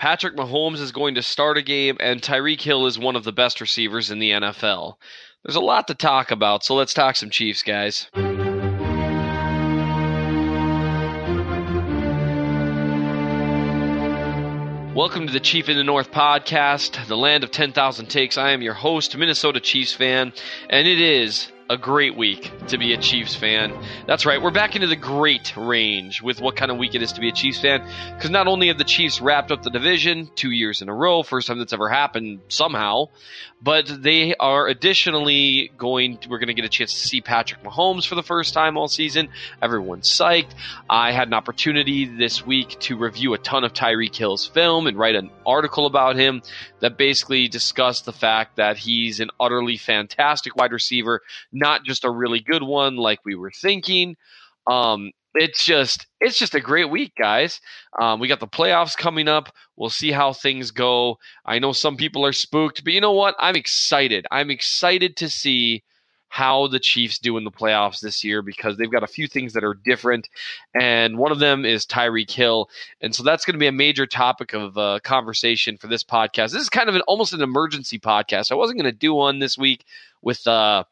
Patrick Mahomes is going to start a game, and Tyreek Hill is one of the best receivers in the NFL. There's a lot to talk about, so let's talk some Chiefs, guys. Welcome to the Chief in the North podcast, the land of 10,000 takes. I am your host, Minnesota Chiefs fan, and it is a great week to be a Chiefs fan. That's right, we're back into the great range with what kind of week it is to be a Chiefs fan. Because not only have the Chiefs wrapped up the division two years in a row, first time that's ever happened somehow, but they are additionally going to, we're going to get a chance to see Patrick Mahomes for the first time all season. Everyone's psyched. I had an opportunity this week to review a ton of Tyreek Hill's film and write an article about him that basically discussed the fact that he's an utterly fantastic wide receiver, not just a really good one like we were thinking. Um, it's just it's just a great week, guys. Um, we got the playoffs coming up. We'll see how things go. I know some people are spooked, but you know what? I'm excited. I'm excited to see how the Chiefs do in the playoffs this year because they've got a few things that are different, and one of them is Tyreek Hill, and so that's going to be a major topic of uh, conversation for this podcast. This is kind of an almost an emergency podcast. I wasn't going to do one this week with. Uh,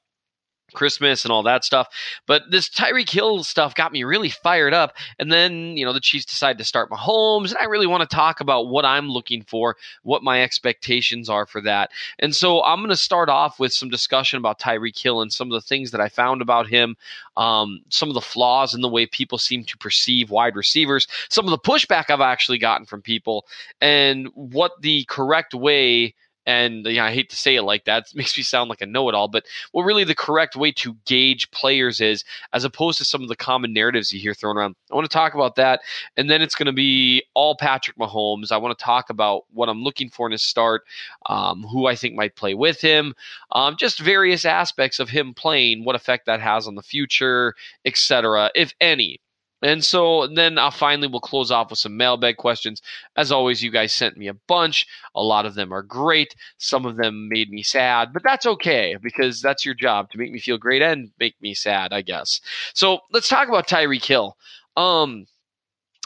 Christmas and all that stuff. But this Tyreek Hill stuff got me really fired up. And then, you know, the Chiefs decided to start Mahomes. And I really want to talk about what I'm looking for, what my expectations are for that. And so I'm going to start off with some discussion about Tyreek Hill and some of the things that I found about him, um, some of the flaws in the way people seem to perceive wide receivers, some of the pushback I've actually gotten from people, and what the correct way and yeah, I hate to say it like that. It makes me sound like a know-it-all, but what really the correct way to gauge players is, as opposed to some of the common narratives you hear thrown around. I want to talk about that, and then it's going to be all Patrick Mahomes. I want to talk about what I'm looking for in his start, um, who I think might play with him, um, just various aspects of him playing, what effect that has on the future, etc., if any. And so then I'll finally we'll close off with some mailbag questions. As always, you guys sent me a bunch. A lot of them are great. Some of them made me sad, but that's okay because that's your job to make me feel great and make me sad, I guess. So let's talk about Tyreek Hill. Um,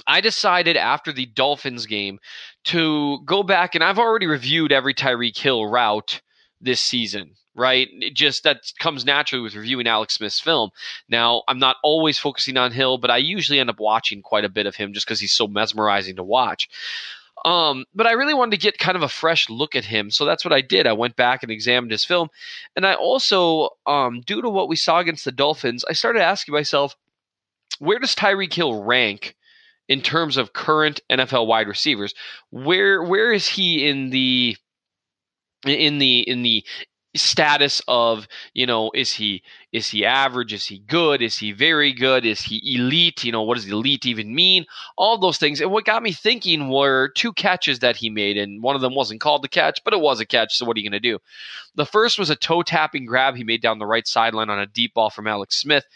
I decided after the Dolphins game to go back and I've already reviewed every Tyreek Hill route this season right? It just that comes naturally with reviewing Alex Smith's film. Now, I'm not always focusing on Hill, but I usually end up watching quite a bit of him just because he's so mesmerizing to watch. Um, but I really wanted to get kind of a fresh look at him, so that's what I did. I went back and examined his film, and I also, um, due to what we saw against the Dolphins, I started asking myself, where does Tyreek Hill rank in terms of current NFL wide receivers? Where where is he in the in the in the status of you know is he is he average? Is he good? Is he very good? Is he elite? You know what does elite even mean? All those things. And what got me thinking were two catches that he made and one of them wasn't called a catch but it was a catch so what are you going to do? The first was a toe tapping grab he made down the right sideline on a deep ball from Alex Smith.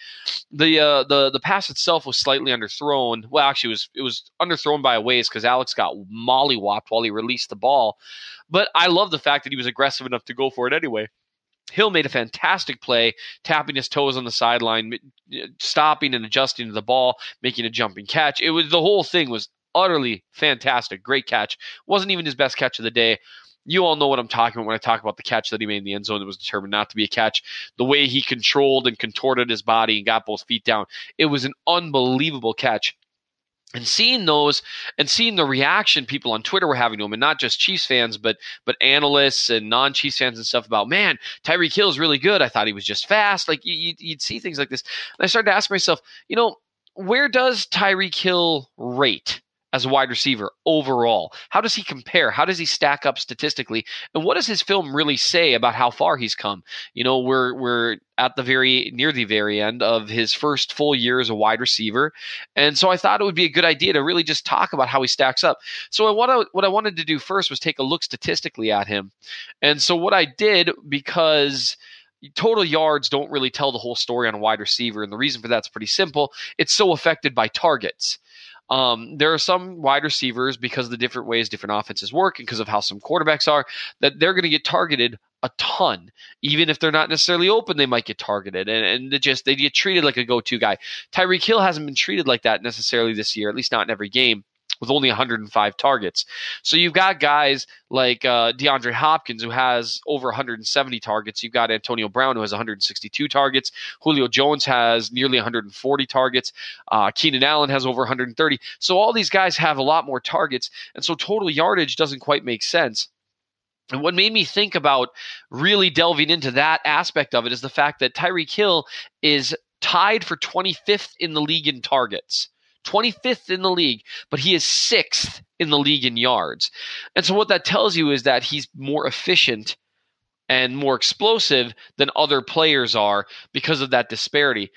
The uh, the the pass itself was slightly underthrown. Well actually it was it was underthrown by a ways because Alex got mollywopped while he released the ball. But I love the fact that he was aggressive enough to go for it anyway. Hill made a fantastic play, tapping his toes on the sideline, stopping and adjusting to the ball, making a jumping catch. It was the whole thing was utterly fantastic. Great catch. Wasn't even his best catch of the day. You all know what I'm talking about when I talk about the catch that he made in the end zone that was determined not to be a catch. The way he controlled and contorted his body and got both feet down. It was an unbelievable catch and seeing those and seeing the reaction people on Twitter were having to him, and not just Chiefs fans, but but analysts and non-Chiefs fans and stuff about, man, Tyreek Hill is really good. I thought he was just fast. Like you, would see things like this, and I started to ask myself, you know, where does Tyreek Hill rate? As a wide receiver overall? How does he compare? How does he stack up statistically? And what does his film really say about how far he's come? You know, we're we're at the very near the very end of his first full year as a wide receiver, and so I thought it would be a good idea to really just talk about how he stacks up. So what I, what I wanted to do first was take a look statistically at him, and so what I did because total yards don't really tell the whole story on a wide receiver. And the reason for that's pretty simple. It's so affected by targets. Um, there are some wide receivers because of the different ways different offenses work and because of how some quarterbacks are that they're going to get targeted a ton. Even if they're not necessarily open, they might get targeted and, and they just they get treated like a go-to guy. Tyreek Hill hasn't been treated like that necessarily this year, at least not in every game. With only 105 targets. So you've got guys like uh, DeAndre Hopkins who has over 170 targets. You've got Antonio Brown who has 162 targets. Julio Jones has nearly 140 targets. Uh, Keenan Allen has over 130. So all these guys have a lot more targets, and so total yardage doesn't quite make sense. And what made me think about really delving into that aspect of it is the fact that Tyreek Hill is tied for 25th in the league in targets. 25th in the league, but he is sixth in the league in yards. And so what that tells you is that he's more efficient and more explosive than other players are because of that disparity.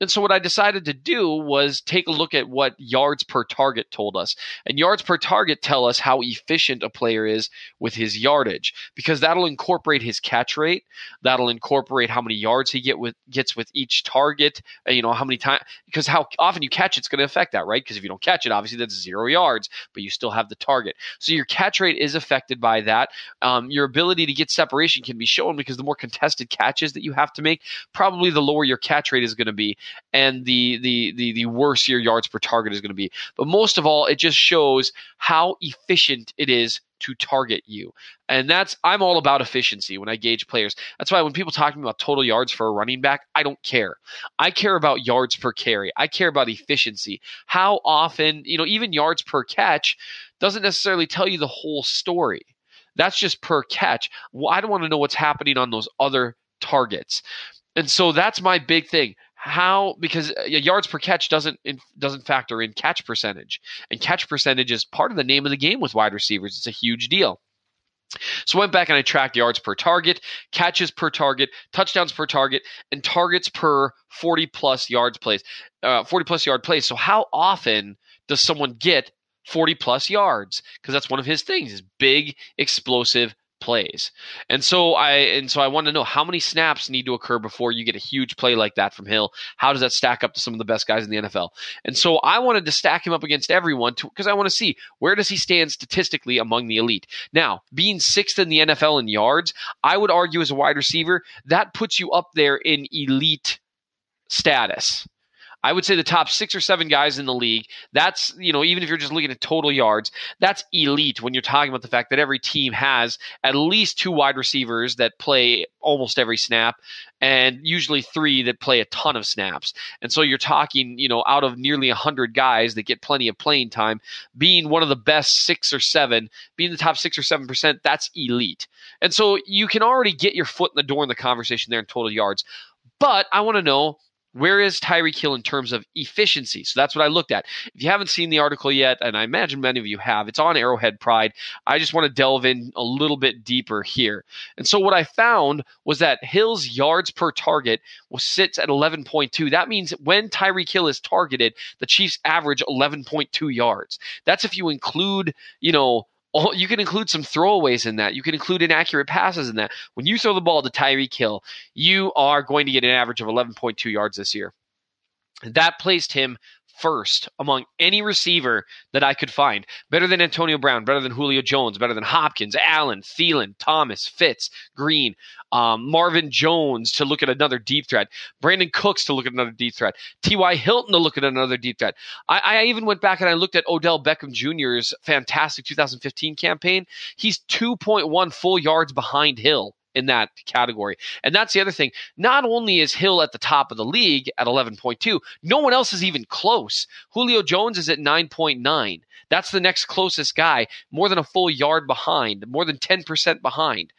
And so what I decided to do was take a look at what yards per target told us. And yards per target tell us how efficient a player is with his yardage because that'll incorporate his catch rate, that'll incorporate how many yards he get with gets with each target, you know, how many times because how often you catch it's going to affect that, right? Because if you don't catch it, obviously that's 0 yards, but you still have the target. So your catch rate is affected by that. Um, your ability to get separation can be shown because the more contested catches that you have to make, probably the lower your catch rate is going to be, and the the the the worse your yards per target is going to be. But most of all, it just shows how efficient it is to target you. And that's I'm all about efficiency when I gauge players. That's why when people talk to me about total yards for a running back, I don't care. I care about yards per carry. I care about efficiency. How often, you know, even yards per catch doesn't necessarily tell you the whole story. That's just per catch. Well, I don't want to know what's happening on those other targets. And so that's my big thing. How because uh, yards per catch doesn't doesn't factor in catch percentage, and catch percentage is part of the name of the game with wide receivers. It's a huge deal. So I went back and I tracked yards per target, catches per target, touchdowns per target, and targets per 40 plus yards plays, uh, 40 plus yard plays. So how often does someone get 40 plus yards because that's one of his things is big explosive plays. And so I and so I want to know how many snaps need to occur before you get a huge play like that from Hill. How does that stack up to some of the best guys in the NFL? And so I wanted to stack him up against everyone because I want to see where does he stand statistically among the elite. Now, being sixth in the NFL in yards, I would argue as a wide receiver, that puts you up there in elite status. I would say the top six or seven guys in the league. That's, you know, even if you're just looking at total yards, that's elite when you're talking about the fact that every team has at least two wide receivers that play almost every snap and usually three that play a ton of snaps. And so you're talking, you know, out of nearly 100 guys that get plenty of playing time, being one of the best six or seven, being the top six or seven percent, that's elite. And so you can already get your foot in the door in the conversation there in total yards. But I want to know where is Tyreek Hill in terms of efficiency? So that's what I looked at. If you haven't seen the article yet, and I imagine many of you have, it's on Arrowhead Pride. I just want to delve in a little bit deeper here. And so what I found was that Hill's yards per target was sits at 11.2. That means when Tyreek Hill is targeted, the Chiefs average 11.2 yards. That's if you include, you know, all, you can include some throwaways in that. You can include inaccurate passes in that. When you throw the ball to Tyreek Hill, you are going to get an average of 11.2 yards this year. That placed him first among any receiver that I could find. Better than Antonio Brown, better than Julio Jones, better than Hopkins, Allen, Thielen, Thomas, Fitz, Green, um, Marvin Jones to look at another deep threat, Brandin Cooks to look at another deep threat, T.Y. Hilton to look at another deep threat. I, I even went back and I looked at Odell Beckham Jr.'s fantastic 2015 campaign. He's 2.1 full yards behind Hill in that category. And that's the other thing. Not only is Hill at the top of the league at 11.2, no one else is even close. Julio Jones is at 9.9. That's the next closest guy, more than a full yard behind, more than 10% behind.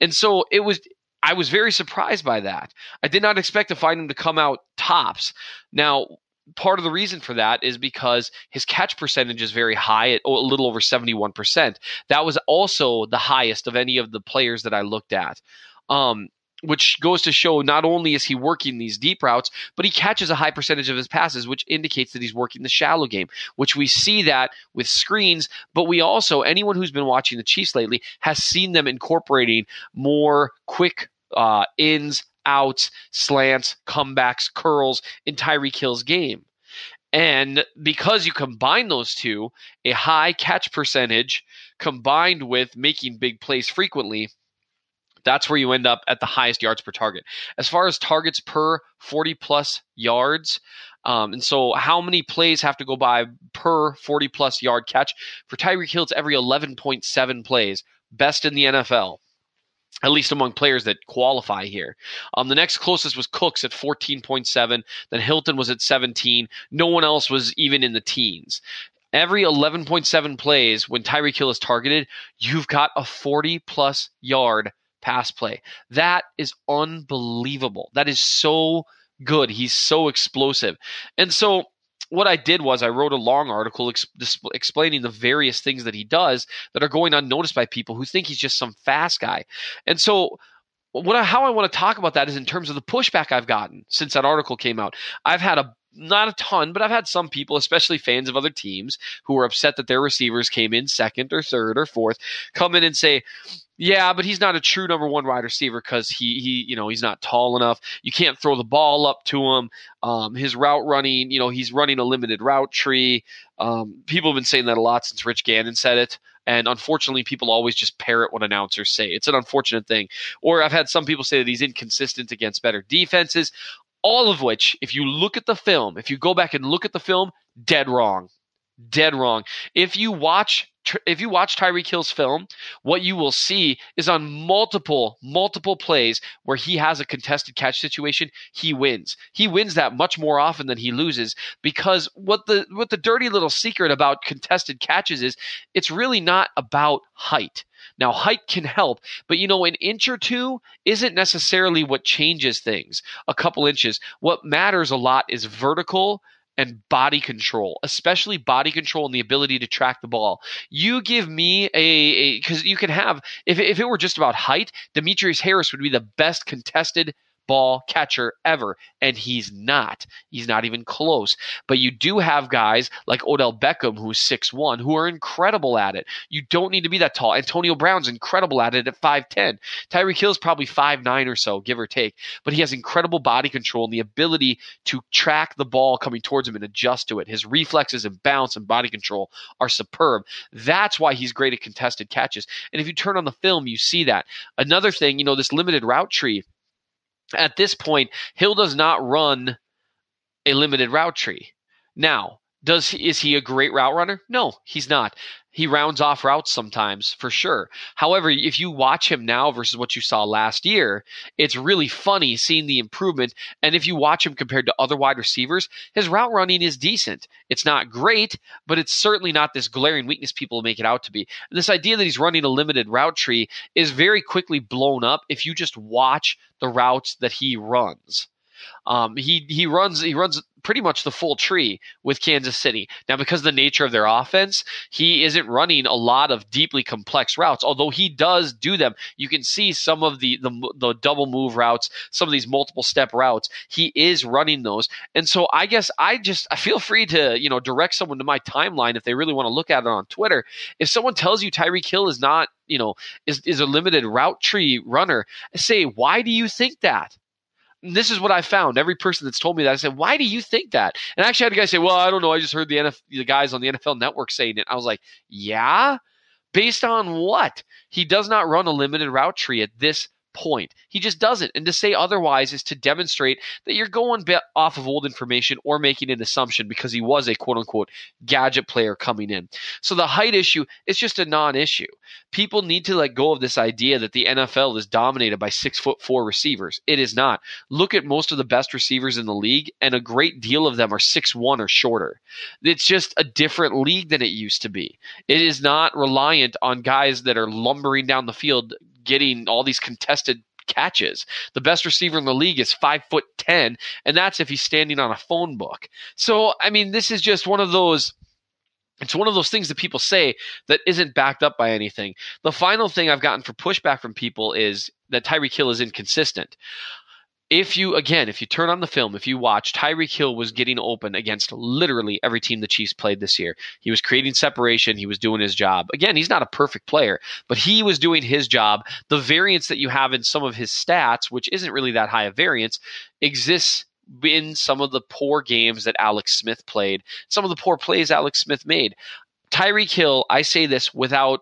And so it was I was very surprised by that. I did not expect to find him to come out tops. Now, part of the reason for that is because his catch percentage is very high at a little over 71%. That was also the highest of any of the players that I looked at. Um, which goes to show not only is he working these deep routes, but he catches a high percentage of his passes, which indicates that he's working the shallow game, which we see that with screens. But we also, anyone who's been watching the Chiefs lately has seen them incorporating more quick uh, ins, outs, slants, comebacks, curls in Tyreek Hill's game. And because you combine those two, a high catch percentage combined with making big plays frequently, that's where you end up at the highest yards per target. As far as targets per 40 plus yards, Um, and so, how many plays have to go by per 40 plus yard catch? For Tyreek Hill, it's every 11.7 plays, best in the NFL at least among players that qualify here. Um, the next closest was Cooks at 14.7. Then Hilton was at 17. No one else was even in the teens. Every 11.7 plays, when Tyreek Hill is targeted, you've got a 40 plus yard pass play. That is unbelievable. That is so good. He's so explosive. And so what I did was I wrote a long article ex- explaining the various things that he does that are going unnoticed by people who think he's just some fast guy. And so what I, how I want to talk about that is in terms of the pushback I've gotten since that article came out. I've had a not a ton, but I've had some people, especially fans of other teams, who are upset that their receivers came in second or third or fourth, come in and say, yeah, but he's not a true number one wide receiver because he he you know he's not tall enough. You can't throw the ball up to him. Um, his route running, you know, he's running a limited route tree. Um, people have been saying that a lot since Rich Gannon said it, and unfortunately, people always just parrot what announcers say. It's an unfortunate thing. Or I've had some people say that he's inconsistent against better defenses. All of which, if you look at the film, if you go back and look at the film, dead wrong dead wrong. If you watch if you watch Tyreek Hill's film, what you will see is on multiple multiple plays where he has a contested catch situation, he wins. He wins that much more often than he loses because what the what the dirty little secret about contested catches is it's really not about height. Now, height can help, but you know, an inch or two isn't necessarily what changes things. A couple inches. What matters a lot is vertical and body control, especially body control and the ability to track the ball. You give me a because you can have if if it were just about height, Demetrius Harris would be the best contested ball catcher ever. And he's not. He's not even close. But you do have guys like Odell Beckham, who's six one, who are incredible at it. You don't need to be that tall. Antonio Brown's incredible at it at 5'10. Tyreek Hill's probably five nine or so, give or take. But he has incredible body control and the ability to track the ball coming towards him and adjust to it. His reflexes and bounce and body control are superb. That's why he's great at contested catches. And if you turn on the film, you see that. Another thing, you know, this limited route tree at this point, Hill does not run a limited route tree. Now, does he, is he a great route runner? No, he's not. He rounds off routes sometimes, for sure. However, if you watch him now versus what you saw last year, it's really funny seeing the improvement. And if you watch him compared to other wide receivers, his route running is decent. It's not great, but it's certainly not this glaring weakness people make it out to be. And this idea that he's running a limited route tree is very quickly blown up if you just watch the routes that he runs. Um, he he runs he runs pretty much the full tree with Kansas City. Now, because of the nature of their offense, he isn't running a lot of deeply complex routes, although he does do them. You can see some of the, the, the double move routes, some of these multiple step routes. He is running those. And so I guess I just I feel free to, you know, direct someone to my timeline if they really want to look at it on Twitter. If someone tells you Tyreek Hill is not, you know, is, is a limited route tree runner, say, why do you think that? This is what I found. Every person that's told me that, I said, "Why do you think that?" And actually, I had a guy say, "Well, I don't know. I just heard the the guys on the NFL Network saying it." I was like, "Yeah." Based on what? He does not run a limited route tree at this point. He just doesn't. And to say otherwise is to demonstrate that you're going off of old information or making an assumption because he was a quote unquote gadget player coming in. So the height issue is just a non issue. People need to let go of this idea that the NFL is dominated by six foot four receivers. It is not. Look at most of the best receivers in the league, and a great deal of them are six one or shorter. It's just a different league than it used to be. It is not reliant on guys that are lumbering down the field getting all these contested catches. The best receiver in the league is five foot ten, and that's if he's standing on a phone book. So I mean, this is just one of those. It's one of those things that people say that isn't backed up by anything. The final thing I've gotten for pushback from people is that Tyreek Hill is inconsistent if you again, if you turn on the film, if you watch, Tyreek Hill was getting open against literally every team the Chiefs played this year. He was creating separation. He was doing his job. Again, he's not a perfect player, but he was doing his job. The variance that you have in some of his stats, which isn't really that high a variance, exists in some of the poor games that Alex Smith played, some of the poor plays Alex Smith made. Tyreek Hill, I say this without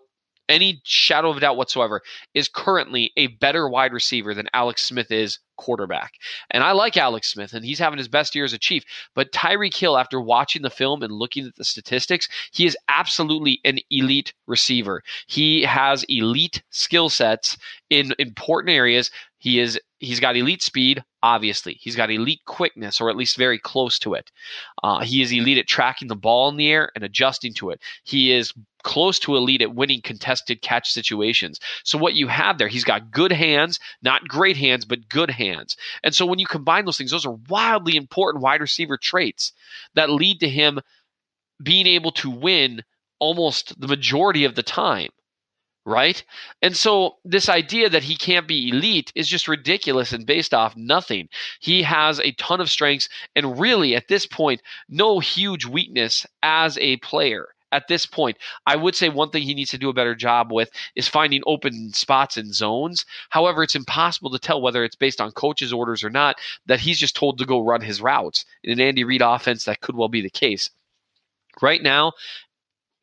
any shadow of a doubt whatsoever, is currently a better wide receiver than Alex Smith is quarterback. And I like Alex Smith, and he's having his best year as a Chief. But Tyreek Hill, after watching the film and looking at the statistics, he is absolutely an elite receiver. He has elite skill sets in important areas. He is he's got elite speed, obviously. He's got elite quickness, or at least very close to it. Uh, he is elite at tracking the ball in the air and adjusting to it. He is close to elite at winning contested catch situations. So what you have there, he's got good hands, not great hands, but good hands. And so when you combine those things, those are wildly important wide receiver traits that lead to him being able to win almost the majority of the time right? And so this idea that he can't be elite is just ridiculous and based off nothing. He has a ton of strengths and really at this point no huge weakness as a player. At this point, I would say one thing he needs to do a better job with is finding open spots and zones. However, it's impossible to tell whether it's based on coach's orders or not that he's just told to go run his routes. In an Andy Reid offense, that could well be the case. Right now,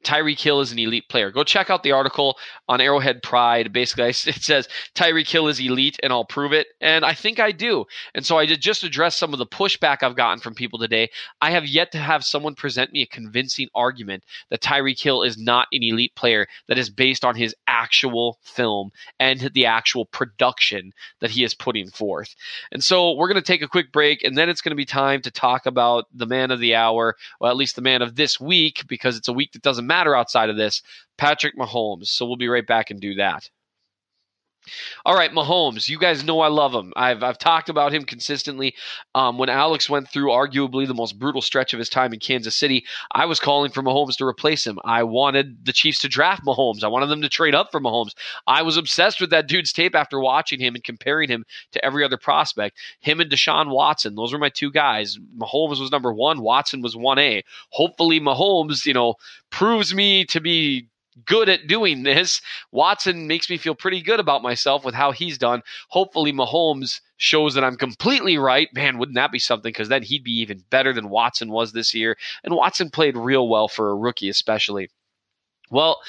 Tyreek Hill is an elite player. Go check out the article on Arrowhead Pride. Basically, it says Tyreek Hill is elite, and I'll prove it. And I think I do. And so I just address some of the pushback I've gotten from people today. I have yet to have someone present me a convincing argument that Tyreek Hill is not an elite player that is based on his actual film and the actual production that he is putting forth. And so we're going to take a quick break, and then it's going to be time to talk about the man of the hour, or at least the man of this week, because it's a week that doesn't matter matter outside of this, Patrick Mahomes. So we'll be right back and do that. All right, Mahomes. You guys know I love him. I've I've talked about him consistently. Um, when Alex went through arguably the most brutal stretch of his time in Kansas City, I was calling for Mahomes to replace him. I wanted the Chiefs to draft Mahomes. I wanted them to trade up for Mahomes. I was obsessed with that dude's tape after watching him and comparing him to every other prospect. Him and Deshaun Watson. Those were my two guys. Mahomes was number one. Watson was one A. Hopefully, Mahomes, you know, proves me to be good at doing this. Watson makes me feel pretty good about myself with how he's done. Hopefully, Mahomes shows that I'm completely right. Man, wouldn't that be something? Because then he'd be even better than Watson was this year. And Watson played real well for a rookie, especially. Well,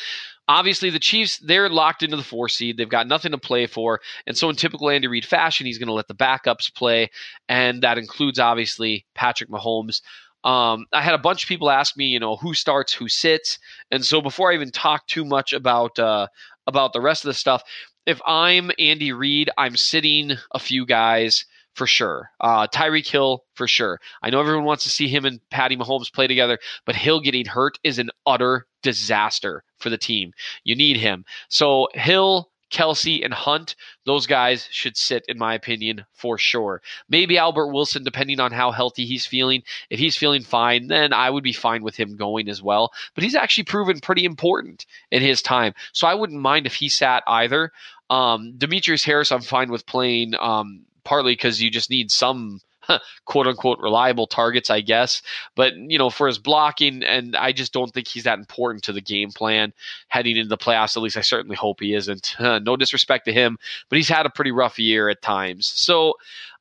obviously the Chiefs they're locked into the four seed. They've got nothing to play for, and so in typical Andy Reid fashion, he's going to let the backups play, and that includes obviously Patrick Mahomes. Um, I had a bunch of people ask me, you know, who starts, who sits, and so before I even talk too much about uh, about the rest of the stuff, if I'm Andy Reid, I'm sitting a few guys for sure. Uh, Tyreek Hill for sure. I know everyone wants to see him and Patty Mahomes play together, but Hill getting hurt is an utter disaster for the team. You need him. So Hill, Kelce and Hunt, those guys should sit, in my opinion, for sure. Maybe Albert Wilson, depending on how healthy he's feeling. If he's feeling fine, then I would be fine with him going as well. But he's actually proven pretty important in his time. So I wouldn't mind if he sat either. Um, Demetrius Harris, I'm fine with playing, um, partly because you just need some quote unquote reliable targets, I guess. But, you know, for his blocking, and I just don't think he's that important to the game plan heading into the playoffs. At least I certainly hope he isn't. no disrespect to him, but he's had a pretty rough year at times. So,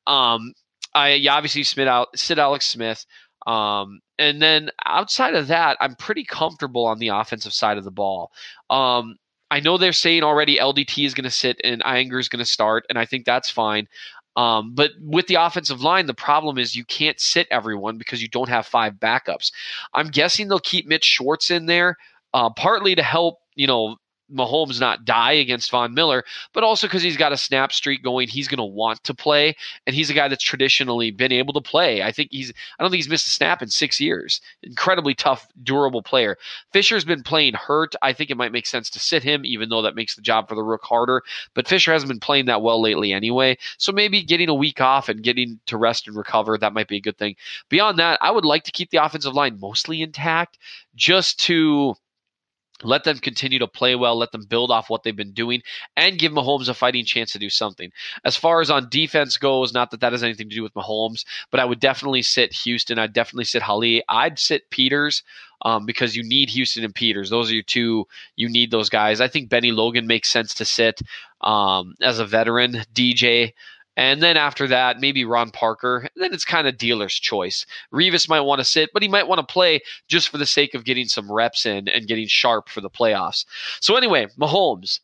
um, I obviously Smith out, sit Alex Smith. Um, and then outside of that, I'm pretty comfortable on the offensive side of the ball. Um, I know they're saying already LDT is going to sit and Ehinger is going to start, and I think that's fine. Um, but with the offensive line, the problem is you can't sit everyone because you don't have five backups. I'm guessing they'll keep Mitch Schwartz in there, uh, partly to help, you know, Mahomes not die against Von Miller, but also because he's got a snap streak going. He's going to want to play, and he's a guy that's traditionally been able to play. I think he's, I don't think he's missed a snap in six years. Incredibly tough, durable player. Fisher's been playing hurt. I think it might make sense to sit him, even though that makes the job for the Rook harder. But Fisher hasn't been playing that well lately anyway. So maybe getting a week off and getting to rest and recover, that might be a good thing. Beyond that, I would like to keep the offensive line mostly intact just to let them continue to play well, let them build off what they've been doing, and give Mahomes a fighting chance to do something. As far as on defense goes, not that that has anything to do with Mahomes, but I would definitely sit Houston. I'd definitely sit Hali. I'd sit Peters um, because you need Houston and Peters. Those are your two. You need those guys. I think Bennie Logan makes sense to sit um, as a veteran. DJ And then after that, maybe Ron Parker. And then it's kind of dealer's choice. Revis might want to sit, but he might want to play just for the sake of getting some reps in and getting sharp for the playoffs. So anyway, Mahomes.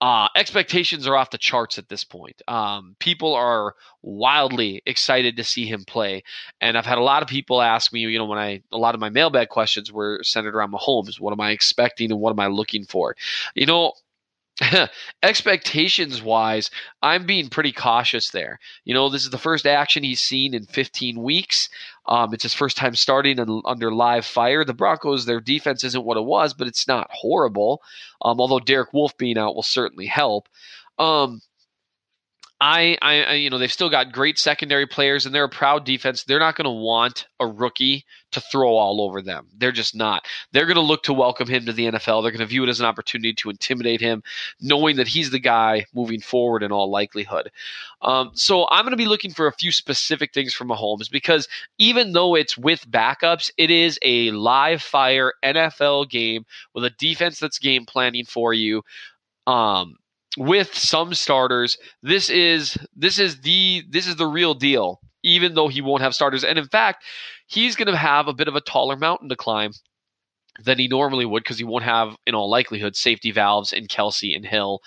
Uh, expectations are off the charts at this point. Um, people are wildly excited to see him play, and I've had a lot of people ask me. You know, when I a lot of my mailbag questions were centered around Mahomes. What am I expecting, and what am I looking for? You know, expectations wise, I'm being pretty cautious there. You know, this is the first action he's seen in 15 weeks. Um, it's his first time starting under live fire. The Broncos, their defense isn't what it was, but it's not horrible. Um, although Derek Wolfe being out will certainly help. Um, I, I, you know, they've still got great secondary players, and they're a proud defense. They're not going to want a rookie to throw all over them. They're just not. They're going to look to welcome him to the NFL. They're going to view it as an opportunity to intimidate him, knowing that he's the guy moving forward in all likelihood. Um, so I'm going to be looking for a few specific things from Mahomes because even though it's with backups, it is a live fire NFL game with a defense that's game planning for you. Um, with some starters, this is this is the this is the real deal. Even though he won't have starters, and in fact, he's going to have a bit of a taller mountain to climb than he normally would because he won't have, in all likelihood, safety valves in Kelce and Hill.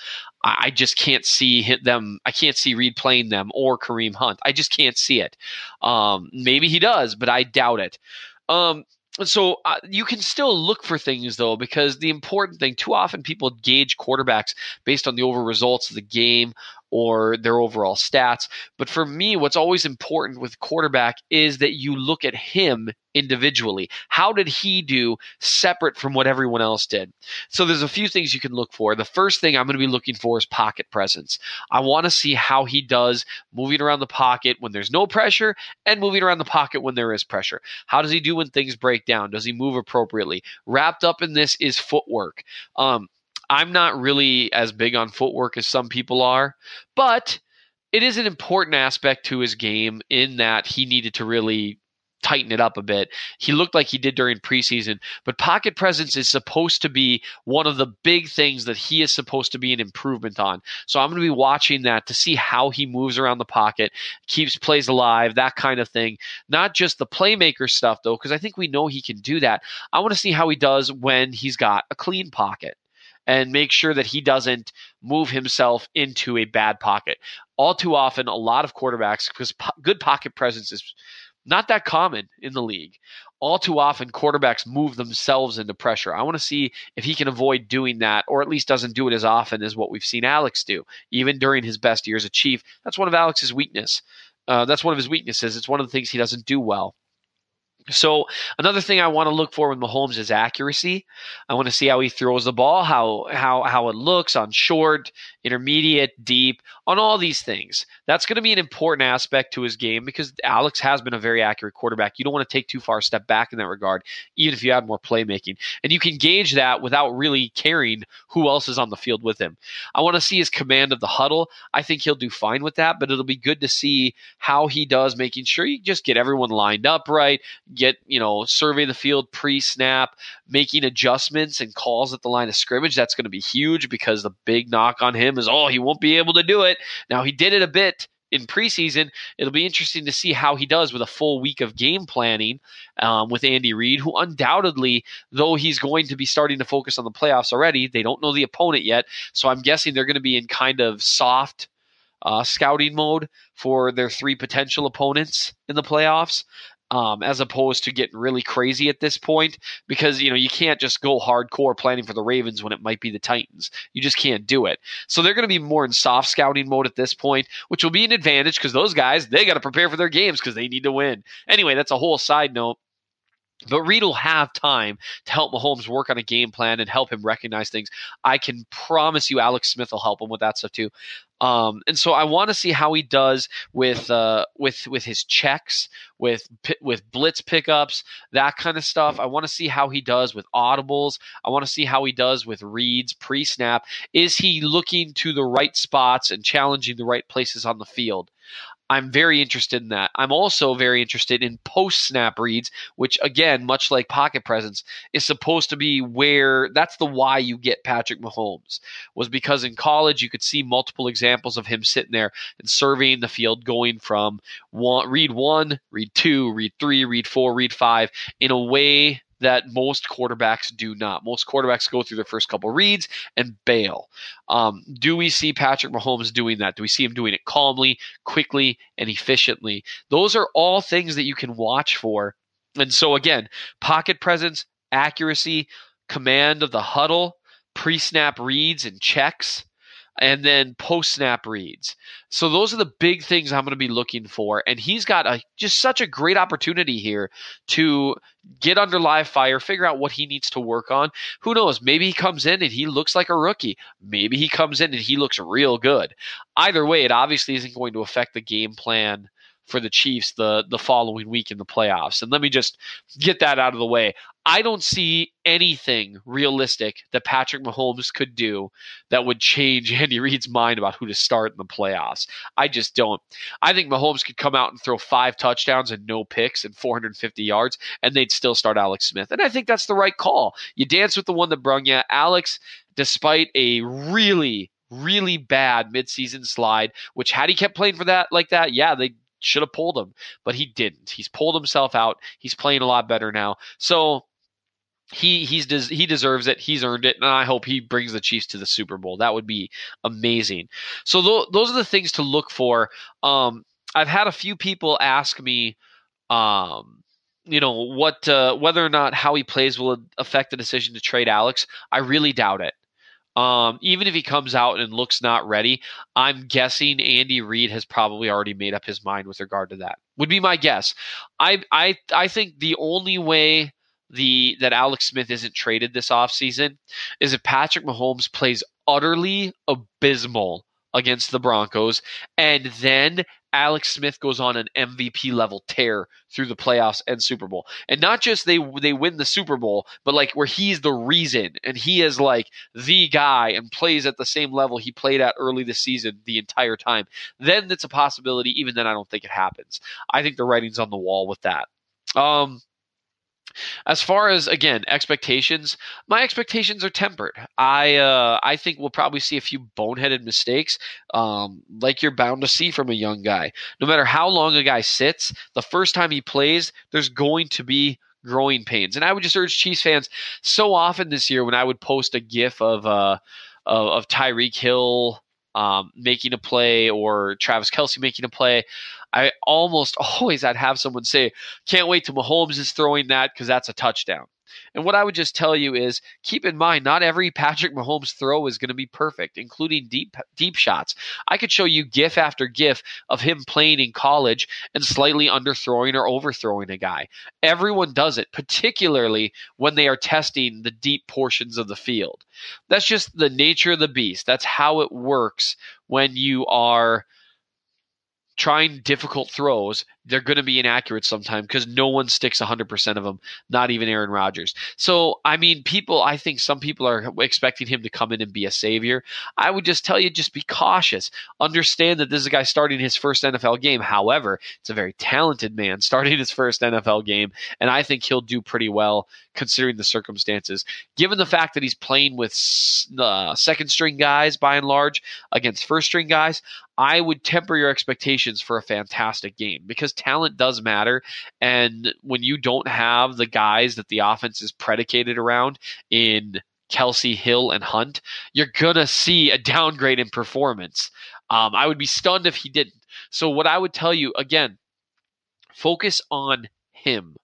I, just can't see them. I can't see Reid playing them or Kareem Hunt. I just can't see it. Um, maybe he does, but I doubt it. Um, so uh, you can still look for things though because the important thing too often people gauge quarterbacks based on the over results of the game or their overall stats. But for me what's always important with quarterback is that you look at him individually. How did he do separate from what everyone else did? So there's a few things you can look for. The first thing i'm going to be looking for is pocket presence. I want to see how he does moving around the pocket when there's no pressure and moving around the pocket when there is pressure. How does he do when things break down? Does he move appropriately? Wrapped up in this is footwork. Um, I'm not really as big on footwork as some people are, but it is an important aspect to his game in that he needed to really tighten it up a bit. He looked like he did during preseason, but pocket presence is supposed to be one of the big things that he is supposed to be an improvement on. So I'm going to be watching that to see how he moves around the pocket, keeps plays alive, that kind of thing. Not just the playmaker stuff though, because I think we know he can do that. I want to see how he does when he's got a clean pocket and make sure that he doesn't move himself into a bad pocket. All too often, a lot of quarterbacks, because po- good pocket presence is not that common in the league. All too often, quarterbacks move themselves into pressure. I want to see if he can avoid doing that, or at least doesn't do it as often as what we've seen Alex do, even during his best years as Chief. That's one of Alex's weakness. Uh, that's one of his weaknesses. It's one of the things he doesn't do well. So another thing I want to look for with Mahomes is accuracy. I want to see how he throws the ball, how how how it looks on short, intermediate, deep, on all these things. That's going to be an important aspect to his game because Alex has been a very accurate quarterback. You don't want to take too far a step back in that regard, even if you have more playmaking. And you can gauge that without really caring who else is on the field with him. I want to see his command of the huddle. I think he'll do fine with that, but it'll be good to see how he does, making sure you just get everyone lined up right get, you know, survey the field pre snap, making adjustments and calls at the line of scrimmage. That's going to be huge because the big knock on him is, oh, he won't be able to do it. Now, he did it a bit in preseason. It'll be interesting to see how he does with a full week of game planning um, with Andy Reid, who undoubtedly, though he's going to be starting to focus on the playoffs already, they don't know the opponent yet. So I'm guessing they're going to be in kind of soft uh, scouting mode for their three potential opponents in the playoffs um, as opposed to getting really crazy at this point because you know you can't just go hardcore planning for the Ravens when it might be the Titans. You just can't do it. So they're going to be more in soft scouting mode at this point, which will be an advantage because those guys they got to prepare for their games because they need to win. Anyway, that's a whole side note. But Reid will have time to help Mahomes work on a game plan and help him recognize things. I can promise you, Alex Smith will help him with that stuff too. Um, and so I want to see how he does with uh, with with his checks, with with blitz pickups, that kind of stuff. I want to see how he does with audibles. I want to see how he does with reads pre snap. Is he looking to the right spots and challenging the right places on the field? I'm very interested in that. I'm also very interested in post snap reads, which again, much like pocket presence, is supposed to be where that's the why you get Patrick Mahomes was because in college you could see multiple examples of him sitting there and surveying the field, going from one, read one, read two, read three, read four, read five in a way that most quarterbacks do not. Most quarterbacks go through their first couple reads and bail. Um, do we see Patrick Mahomes doing that? Do we see him doing it calmly, quickly, and efficiently? Those are all things that you can watch for. And so, again, pocket presence, accuracy, command of the huddle, pre snap reads and checks and then post snap reads. So those are the big things I'm going to be looking for. And he's got a just such a great opportunity here to get under live fire, figure out what he needs to work on. Who knows? Maybe he comes in and he looks like a rookie. Maybe he comes in and he looks real good. Either way, it obviously isn't going to affect the game plan for the Chiefs the the following week in the playoffs. And let me just get that out of the way. I don't see anything realistic that Patrick Mahomes could do that would change Andy Reid's mind about who to start in the playoffs. I just don't. I think Mahomes could come out and throw five touchdowns and no picks and 450 yards, and they'd still start Alex Smith. And I think that's the right call. You dance with the one that brung you. Alex, despite a really really bad midseason slide, which had he kept playing for that like that, yeah, they should have pulled him, but he didn't. He's pulled himself out. He's playing a lot better now. So he he's he deserves it. He's earned it, and I hope he brings the Chiefs to the Super Bowl. That would be amazing. So th- those are the things to look for. Um, I've had a few people ask me, um, you know, what uh, whether or not how he plays will affect the decision to trade Alex. I really doubt it. Um, even if he comes out and looks not ready, I'm guessing Andy Reid has probably already made up his mind with regard to that. Would be my guess. I I I think the only way the that Alex Smith isn't traded this offseason is if Patrick Mahomes plays utterly abysmal against the Broncos and then Alex Smith goes on an MVP level tear through the playoffs and Super Bowl. And not just they they win the Super Bowl, but like where he's the reason and he is like the guy and plays at the same level he played at early this season the entire time. Then it's a possibility. Even then I don't think it happens. I think the writing's on the wall with that. Um as far as again expectations, my expectations are tempered. I uh, I think we'll probably see a few boneheaded mistakes, um, like you're bound to see from a young guy. No matter how long a guy sits, the first time he plays, there's going to be growing pains. And I would just urge Chiefs fans so often this year when I would post a GIF of uh, of, of Tyreek Hill um, making a play or Travis Kelce making a play, I almost always I'd have someone say, "Can't wait till Mahomes is throwing that because that's a touchdown." And what I would just tell you is keep in mind not every Patrick Mahomes throw is going to be perfect, including deep deep shots. I could show you gif after gif of him playing in college and slightly underthrowing or overthrowing a guy. Everyone does it, particularly when they are testing the deep portions of the field. That's just the nature of the beast. That's how it works when you are trying difficult throws, they're going to be inaccurate sometimes because no one sticks 100% of them, not even Aaron Rodgers. So, I mean, people, I think some people are expecting him to come in and be a savior. I would just tell you, just be cautious. Understand that this is a guy starting his first NFL game. However, it's a very talented man starting his first NFL game, and I think he'll do pretty well considering the circumstances. Given the fact that he's playing with uh, second string guys by and large against first string guys, I would temper your expectations for a fantastic game because talent does matter. And when you don't have the guys that the offense is predicated around in Kelce, Hill, and Hunt, you're going to see a downgrade in performance. Um, I would be stunned if he didn't. So, what I would tell you again, focus on him,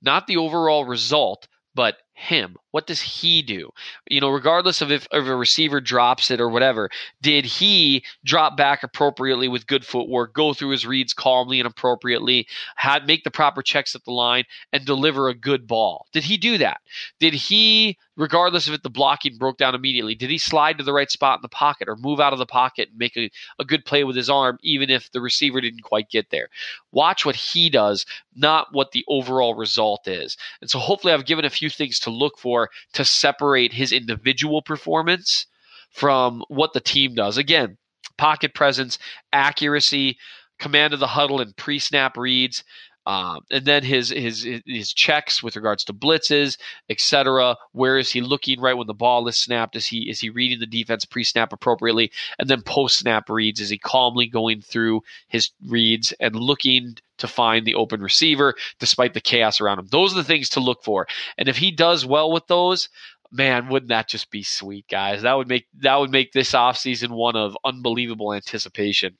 not the overall result, but him? What does he do? You know, regardless of if, if a receiver drops it or whatever, did he drop back appropriately with good footwork, go through his reads calmly and appropriately, had make the proper checks at the line, and deliver a good ball? Did he do that? Did he, regardless of if the blocking broke down immediately, did he slide to the right spot in the pocket or move out of the pocket and make a, a good play with his arm, even if the receiver didn't quite get there? Watch what he does, not what the overall result is. And so hopefully I've given a few things to look for to separate his individual performance from what the team does. Again, pocket presence, accuracy, command of the huddle and pre-snap reads. Um, and then his his his checks with regards to blitzes, etc. Where is he looking right when the ball is snapped? Is he is he reading the defense pre-snap appropriately? And then post-snap reads, is he calmly going through his reads and looking to find the open receiver despite the chaos around him? Those are the things to look for. And if he does well with those, man, wouldn't that just be sweet, guys? That would make that would make this offseason one of unbelievable anticipation.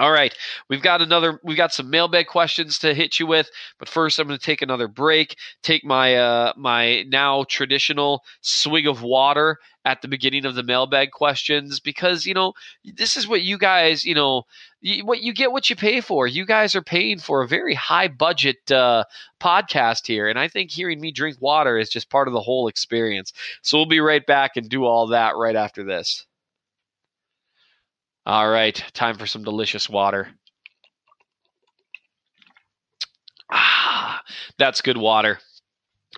All right, we've got another. We've got some mailbag questions to hit you with, but first I'm going to take another break. Take my uh, my now traditional swig of water at the beginning of the mailbag questions because you know this is what you guys you know what you get what you pay for. You guys are paying for a very high budget uh, podcast here, and I think hearing me drink water is just part of the whole experience. So we'll be right back and do all that right after this. All right, time for some delicious water. Ah, that's good water.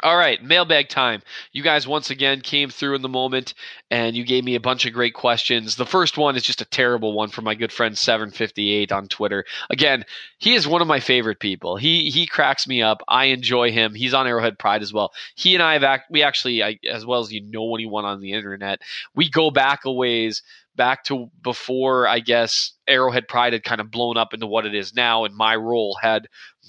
All right, mailbag time. You guys once again came through in the moment and you gave me a bunch of great questions. The first one is just a terrible one from my good friend 758 on Twitter. Again, he is one of my favorite people. He he cracks me up. I enjoy him. He's on Arrowhead Pride as well. He and I have act, we actually I, as well as you know anyone on the internet, we go back a ways back to before I guess Arrowhead Pride had kind of blown up into what it is now, and my role had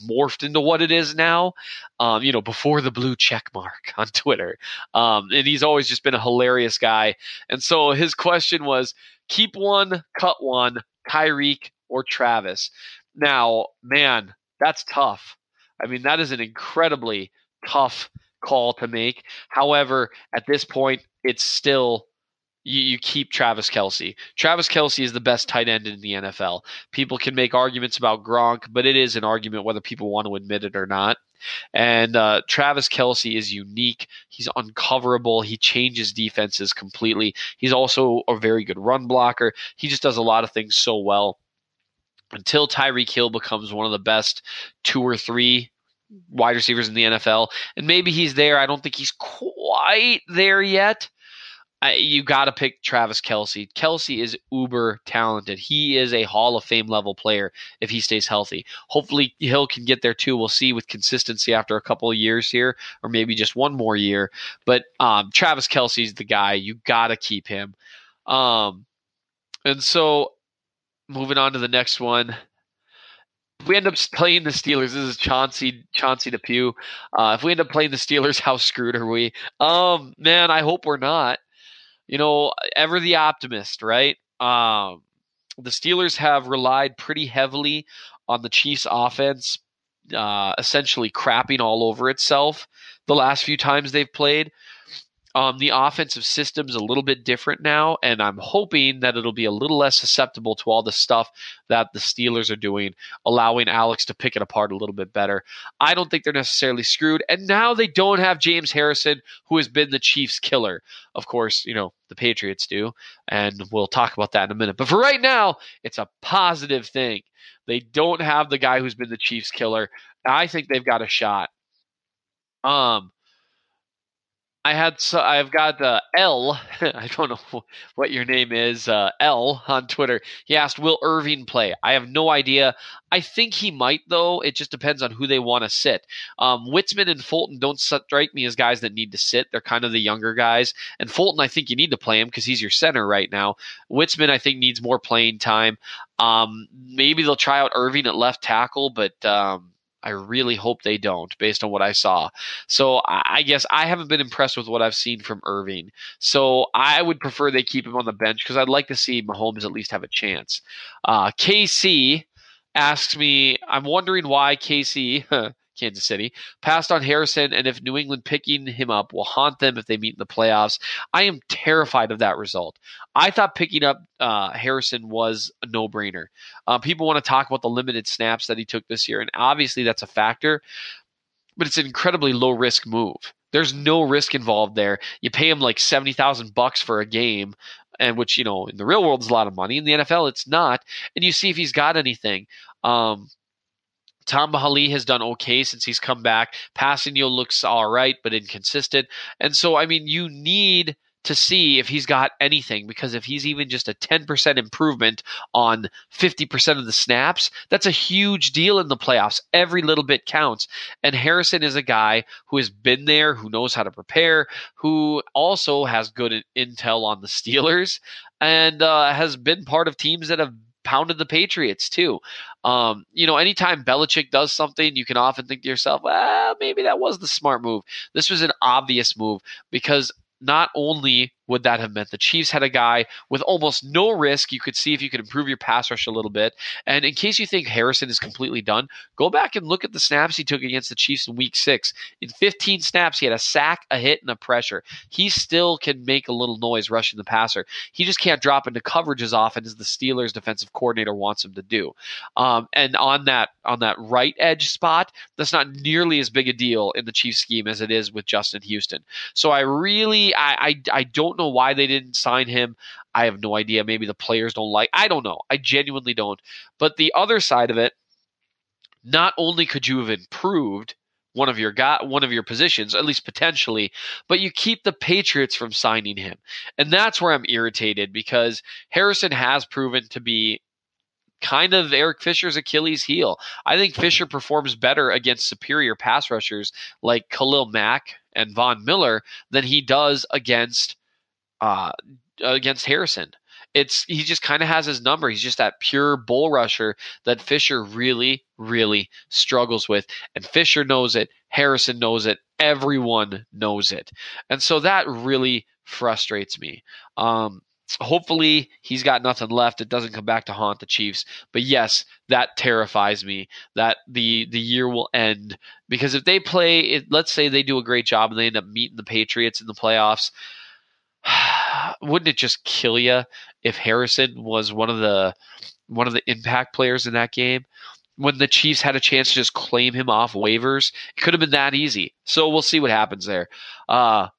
morphed into what it is now. Um, you know, before the blue check mark on Twitter, um, and he's always just been a hilarious guy. And so his question was: keep one, cut one, Tyreek or Travis. Now, man, that's tough. I mean, that is an incredibly tough call to make. However, at this point, it's still you, you keep Travis Kelce. Travis Kelce is the best tight end in the NFL. People can make arguments about Gronk, but it is an argument whether people want to admit it or not. And uh, Travis Kelce is unique. He's uncoverable. He changes defenses completely. He's also a very good run blocker. He just does a lot of things so well. Until Tyreek Hill becomes one of the best two or three wide receivers in the NFL, and maybe he's there. I don't think he's quite there yet I, you got to pick Travis Kelce. Kelce is uber talented. He is a Hall of Fame level player if he stays healthy. Hopefully, Hill can get there too. We'll see with consistency after a couple of years here, or maybe just one more year. But um, Travis Kelce's the guy. You got to keep him. Um, and so, moving on to the next one. If we end up playing the Steelers, this is Chauncey Chauncey Depew. Uh, if we end up playing the Steelers, how screwed are we? Um, man, I hope we're not you know, ever the optimist, right? Um, the Steelers have relied pretty heavily on the Chiefs' offense, uh, essentially crapping all over itself the last few times they've played. Um, the offensive system's a little bit different now, and I'm hoping that it'll be a little less susceptible to all the stuff that the Steelers are doing, allowing Alex to pick it apart a little bit better. I don't think they're necessarily screwed, and now they don't have James Harrison, who has been the Chiefs' killer. Of course, you know the Patriots do, and we'll talk about that in a minute. But for right now, it's a positive thing. They don't have the guy who's been the Chiefs' killer. I think they've got a shot. Um, I had so I've got uh, L. I don't know what your name is. Uh, L on Twitter. He asked, "Will Erving play?" I have no idea. I think he might, though. It just depends on who they want to sit. Um, Witzmann and Fulton don't strike me as guys that need to sit. They're kind of the younger guys. And Fulton, I think you need to play him because he's your center right now. Witzmann, I think, needs more playing time. Um, maybe they'll try out Erving at left tackle, but um, I really hope they don't, based on what I saw. So I guess I haven't been impressed with what I've seen from Erving. So I would prefer they keep him on the bench because I'd like to see Mahomes at least have a chance. Uh, KC asks me, I'm wondering why KC Kansas City, passed on Harrison, and if New England picking him up will haunt them if they meet in the playoffs. I am terrified of that result. I thought picking up uh, Harrison was a no brainer. Uh, people want to talk about the limited snaps that he took this year, and obviously that's a factor, but it's an incredibly low risk move. There's no risk involved there. You pay him like seventy thousand bucks for a game, and which you know in the real world is a lot of money. In the NFL, it's not. And you see if he's got anything. Um, Tamba Hali has done okay since he's come back. Passing looks all right, but inconsistent. And so, I mean, you need to see if he's got anything because if he's even just a 10% improvement on 50% of the snaps, that's a huge deal in the playoffs. Every little bit counts. And Harrison is a guy who has been there, who knows how to prepare, who also has good intel on the Steelers and uh, has been part of teams that have pounded the Patriots too. Um, you know, anytime Belichick does something, you can often think to yourself, well, maybe that was the smart move. This was an obvious move because not only would that have meant the Chiefs had a guy with almost no risk. You could see if you could improve your pass rush a little bit. And in case you think Harrison is completely done, go back and look at the snaps he took against the Chiefs in week six. In 15 snaps, he had a sack, a hit, and a pressure. He still can make a little noise rushing the passer. He just can't drop into coverage as often as the Steelers defensive coordinator wants him to do. Um, and on that on that right edge spot, that's not nearly as big a deal in the Chiefs scheme as it is with Justin Houston. So I really I I, I don't know why they didn't sign him. I have no idea. Maybe the players don't like. I don't know. I genuinely don't. But the other side of it, not only could you have improved one of your got one of your positions, at least potentially, but you keep the Patriots from signing him. And that's where I'm irritated because Harrison has proven to be kind of Eric Fisher's Achilles heel. I think Fisher performs better against superior pass rushers like Khalil Mack and Von Miller than he does against uh, against Harrison. It's he just kind of has his number. He's just that pure bull rusher that Fisher really, really struggles with, and Fisher knows it. Harrison knows it. Everyone knows it, and so that really frustrates me. Um, hopefully he's got nothing left it doesn't come back to haunt the chiefs but yes that terrifies me that the the year will end because if they play it, let's say they do a great job and they end up meeting the patriots in the playoffs wouldn't it just kill you if Harrison was one of the one of the impact players in that game? When the Chiefs had a chance to just claim him off waivers, it could have been that easy. So we'll see what happens there. Uh,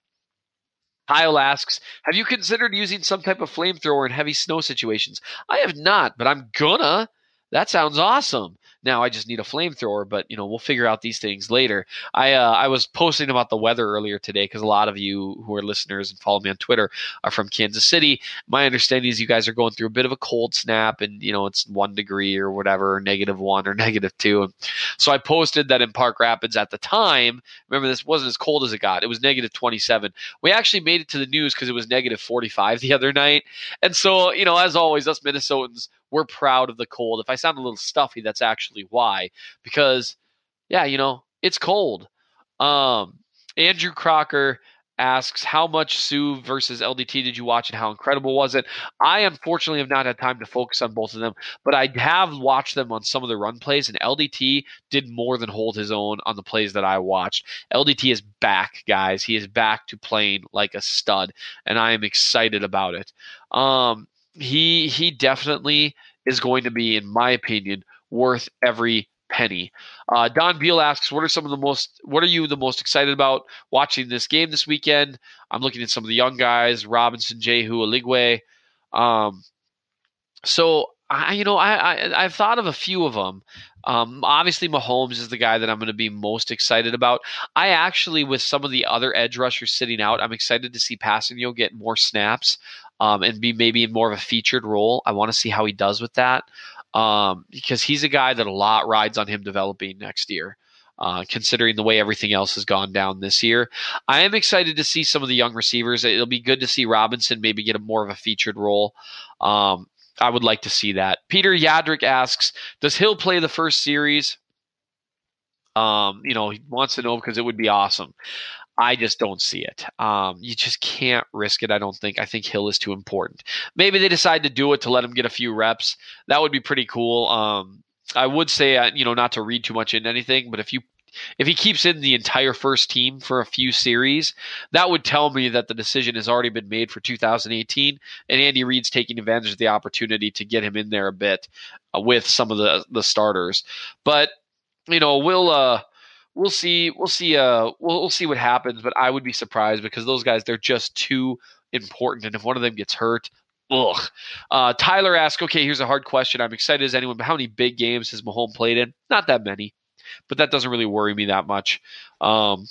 Kyle asks, "Have you considered using some type of flamethrower in heavy snow situations?" I have not, but I'm gonna. That sounds awesome. Now I just need a flamethrower, but you know we'll figure out these things later. I uh, I was posting about the weather earlier today because a lot of you who are listeners and follow me on Twitter are from Kansas City. My understanding is you guys are going through a bit of a cold snap, and you know it's one degree or whatever, negative one or negative two. And so I posted that in Park Rapids at the time. Remember, this wasn't as cold as it got. It was negative 27. We actually made it to the news because it was negative 45 the other night. And so you know, as always, us Minnesotans we're proud of the cold. If I sound a little stuffy, that's actually why. Because, yeah, you know, it's cold. Um, Andrew Crocker asks, How much Suh versus LDT did you watch and how incredible was it? I unfortunately have not had time to focus on both of them, but I have watched them on some of the run plays, and LDT did more than hold his own on the plays that I watched. LDT is back, guys. He is back to playing like a stud, and I am excited about it. Um, he he definitely is going to be, in my opinion, worth every penny. Uh, Don Beal asks, "What are some of the most? What are you the most excited about watching this game this weekend?" I'm looking at some of the young guys: Robinson, Jehu, Eligwe. Um, so I, you know, I, I have thought of a few of them. Um, obviously, Mahomes is the guy that I'm going to be most excited about. I actually, with some of the other edge rushers sitting out, I'm excited to see Kpassagnon get more snaps um, and be maybe in more of a featured role. I want to see how he does with that um, because he's a guy that a lot rides on him developing next year. Uh, considering the way everything else has gone down this year, I am excited to see some of the young receivers. It'll be good to see Robinson maybe get a more of a featured role. Um, I would like to see that. Peter Yadrick asks, "Does Hill play the first series?" Um, you know, he wants to know because it would be awesome. I just don't see it. Um, you just can't risk it. I don't think. I think Hill is too important. Maybe they decide to do it to let him get a few reps. That would be pretty cool. Um, I would say, uh, you know, not to read too much into anything, but if you if he keeps in the entire first team for a few series, that would tell me that the decision has already been made for 2018, and Andy Reid's taking advantage of the opportunity to get him in there a bit uh, with some of the the starters. But you know, we'll uh, we'll see. We'll see. Uh, we'll, we'll see what happens. But I would be surprised because those guys they're just too important. And if one of them gets hurt, ugh. Uh, Tyler asks, okay, here's a hard question. I'm excited as anyone, but how many big games has Mahomes played in? Not that many, but that doesn't really worry me that much. Um,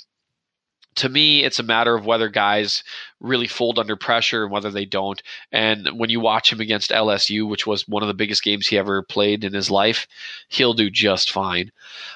to me, it's a matter of whether guys really fold under pressure and whether they don't. And when you watch him against LSU, which was one of the biggest games he ever played in his life, he'll do just fine.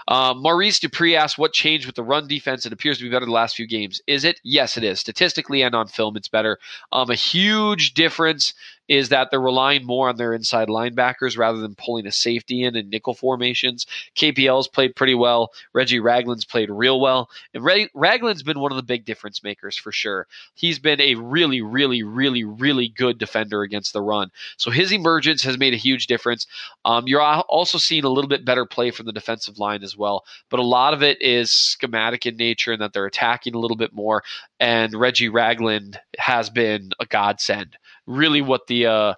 Uh, Maurice Dupree asked, What changed with the run defense? It appears to be better the last few games. Is it? Yes, it is. Statistically and on film, it's better. Um, a huge difference is that they're relying more on their inside linebackers rather than pulling a safety in in nickel formations. KPL's played pretty well. Reggie Ragland's played real well. And Ragland's been one of the big difference makers for sure. He's been a really, really, really, really good defender against the run. So his emergence has made a huge difference. Um, you're also seeing a little bit better play from the defensive line as well. But a lot of it is schematic in nature and that they're attacking a little bit more. And Reggie Ragland has been a godsend really what the uh,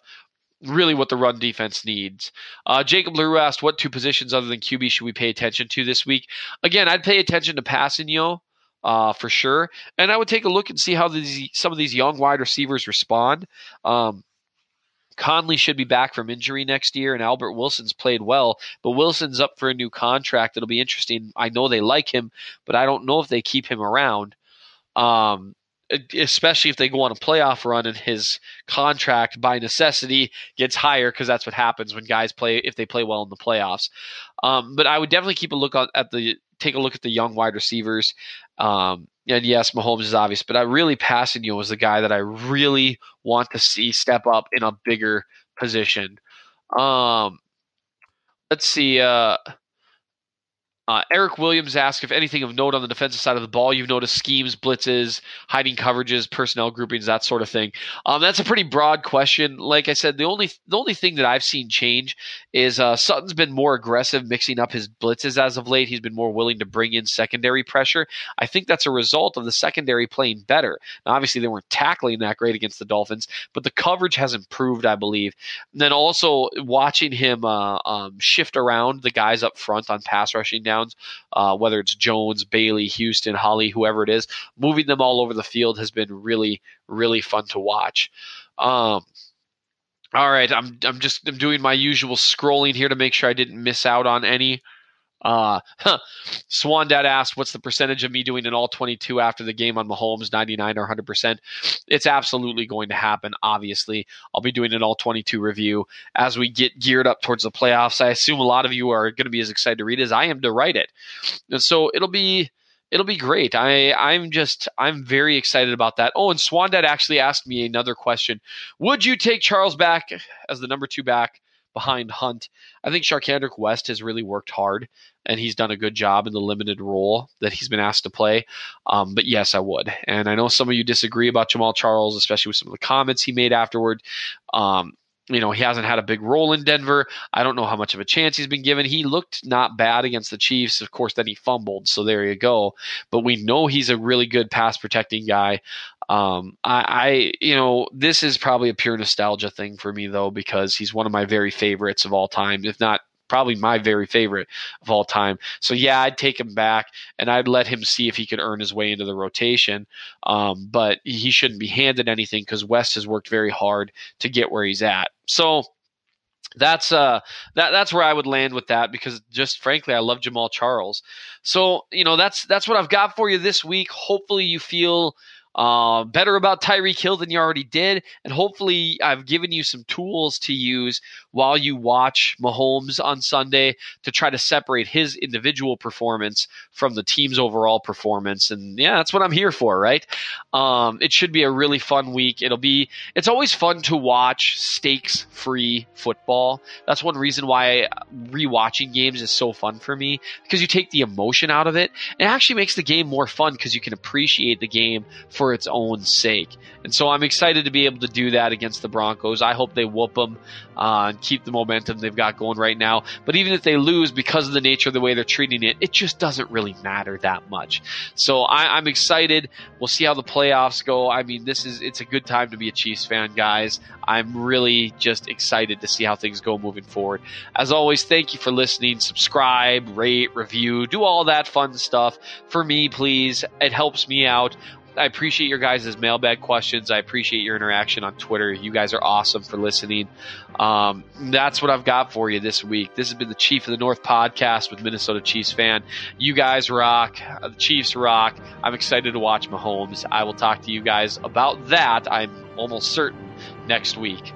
really what the run defense needs. Uh, Jacob LaRue asked, "What two positions other than QB should we pay attention to this week?" Again, I'd pay attention to Kpassagnon uh, for sure, and I would take a look and see how these some of these young wide receivers respond. Um, Conley should be back from injury next year, and Albert Wilson's played well, but Wilson's up for a new contract. It'll be interesting. I know they like him, but I don't know if they keep him around. Um, especially if they go on a playoff run and his contract by necessity gets higher because that's what happens when guys play if they play well in the playoffs. Um, but I would definitely keep a look at the take a look at the young wide receivers. Um, and yes, Mahomes is obvious, but I really Kpassagnon was the guy that I really want to see step up in a bigger position. Um, let's see. Uh, uh, Eric Williams asked if anything of note on the defensive side of the ball you've noticed schemes, blitzes, hiding coverages, personnel groupings, that sort of thing. Um, that's a pretty broad question. Like I said, the only the only thing that I've seen change is uh, Sutton's been more aggressive, mixing up his blitzes as of late. He's been more willing to bring in secondary pressure. I think that's a result of the secondary playing better. Now, obviously, they weren't tackling that great against the Dolphins, but the coverage has improved, I believe. And then also watching him uh, um, shift around the guys up front on pass rushing down uh, whether it's Jones, Bailey, Houston, Hali, whoever it is, moving them all over the field has been really, really fun to watch. Um, all right, I'm I'm just I'm doing my usual scrolling here to make sure I didn't miss out on any. Uh, huh. Swan Dad asked, "What's the percentage of me doing an all 22 after the game on Mahomes, 99 or 100 percent?" It's absolutely going to happen. Obviously, I'll be doing an all 22 review as we get geared up towards the playoffs. I assume a lot of you are going to be as excited to read as I am to write it, and so it'll be it'll be great. I I'm just I'm very excited about that. Oh, and Swan Dad actually asked me another question: Would you take Charles back as the number two back? Behind Hunt. I think Charcandrick West has really worked hard and he's done a good job in the limited role that he's been asked to play. Um, but yes, I would. And I know some of you disagree about Jamaal Charles, especially with some of the comments he made afterward. Um, you know, he hasn't had a big role in Denver. I don't know how much of a chance he's been given. He looked not bad against the Chiefs. Of course, then he fumbled. So there you go. But we know he's a really good pass protecting guy. Um, I, I, you know, this is probably a pure nostalgia thing for me though, because he's one of my very favorites of all time, if not probably my very favorite of all time. So yeah, I'd take him back and I'd let him see if he could earn his way into the rotation. Um, but he shouldn't be handed anything because West has worked very hard to get where he's at. So that's uh that that's where I would land with that because just frankly I love Jamaal Charles. So, you know, that's that's what I've got for you this week. Hopefully you feel uh, better about Tyreek Hill than you already did. And hopefully, I've given you some tools to use while you watch Mahomes on Sunday to try to separate his individual performance from the team's overall performance. And yeah, that's what I'm here for, right? Um, it should be a really fun week. It'll be, it's always fun to watch stakes free football. That's one reason why rewatching games is so fun for me because you take the emotion out of it. It actually makes the game more fun because you can appreciate the game for its own sake. And so I'm excited to be able to do that against the Broncos. I hope they whoop them uh, keep the momentum they've got going right now. But even if they lose because of the nature of the way they're treating it, it just doesn't really matter that much. So I, I'm excited. We'll see how the playoffs go. I mean, this is it's a good time to be a Chiefs fan, guys. I'm really just excited to see how things go moving forward. As always, thank you for listening. Subscribe, rate, review, do all that fun stuff for me, please. It helps me out I appreciate your guys' mailbag questions. I appreciate your interaction on Twitter. You guys are awesome for listening. Um, that's what I've got for you this week. This has been the Chief of the North podcast with Minnesota Chiefs fan. You guys rock. The Chiefs rock. I'm excited to watch Mahomes. I will talk to you guys about that. I'm almost certain next week.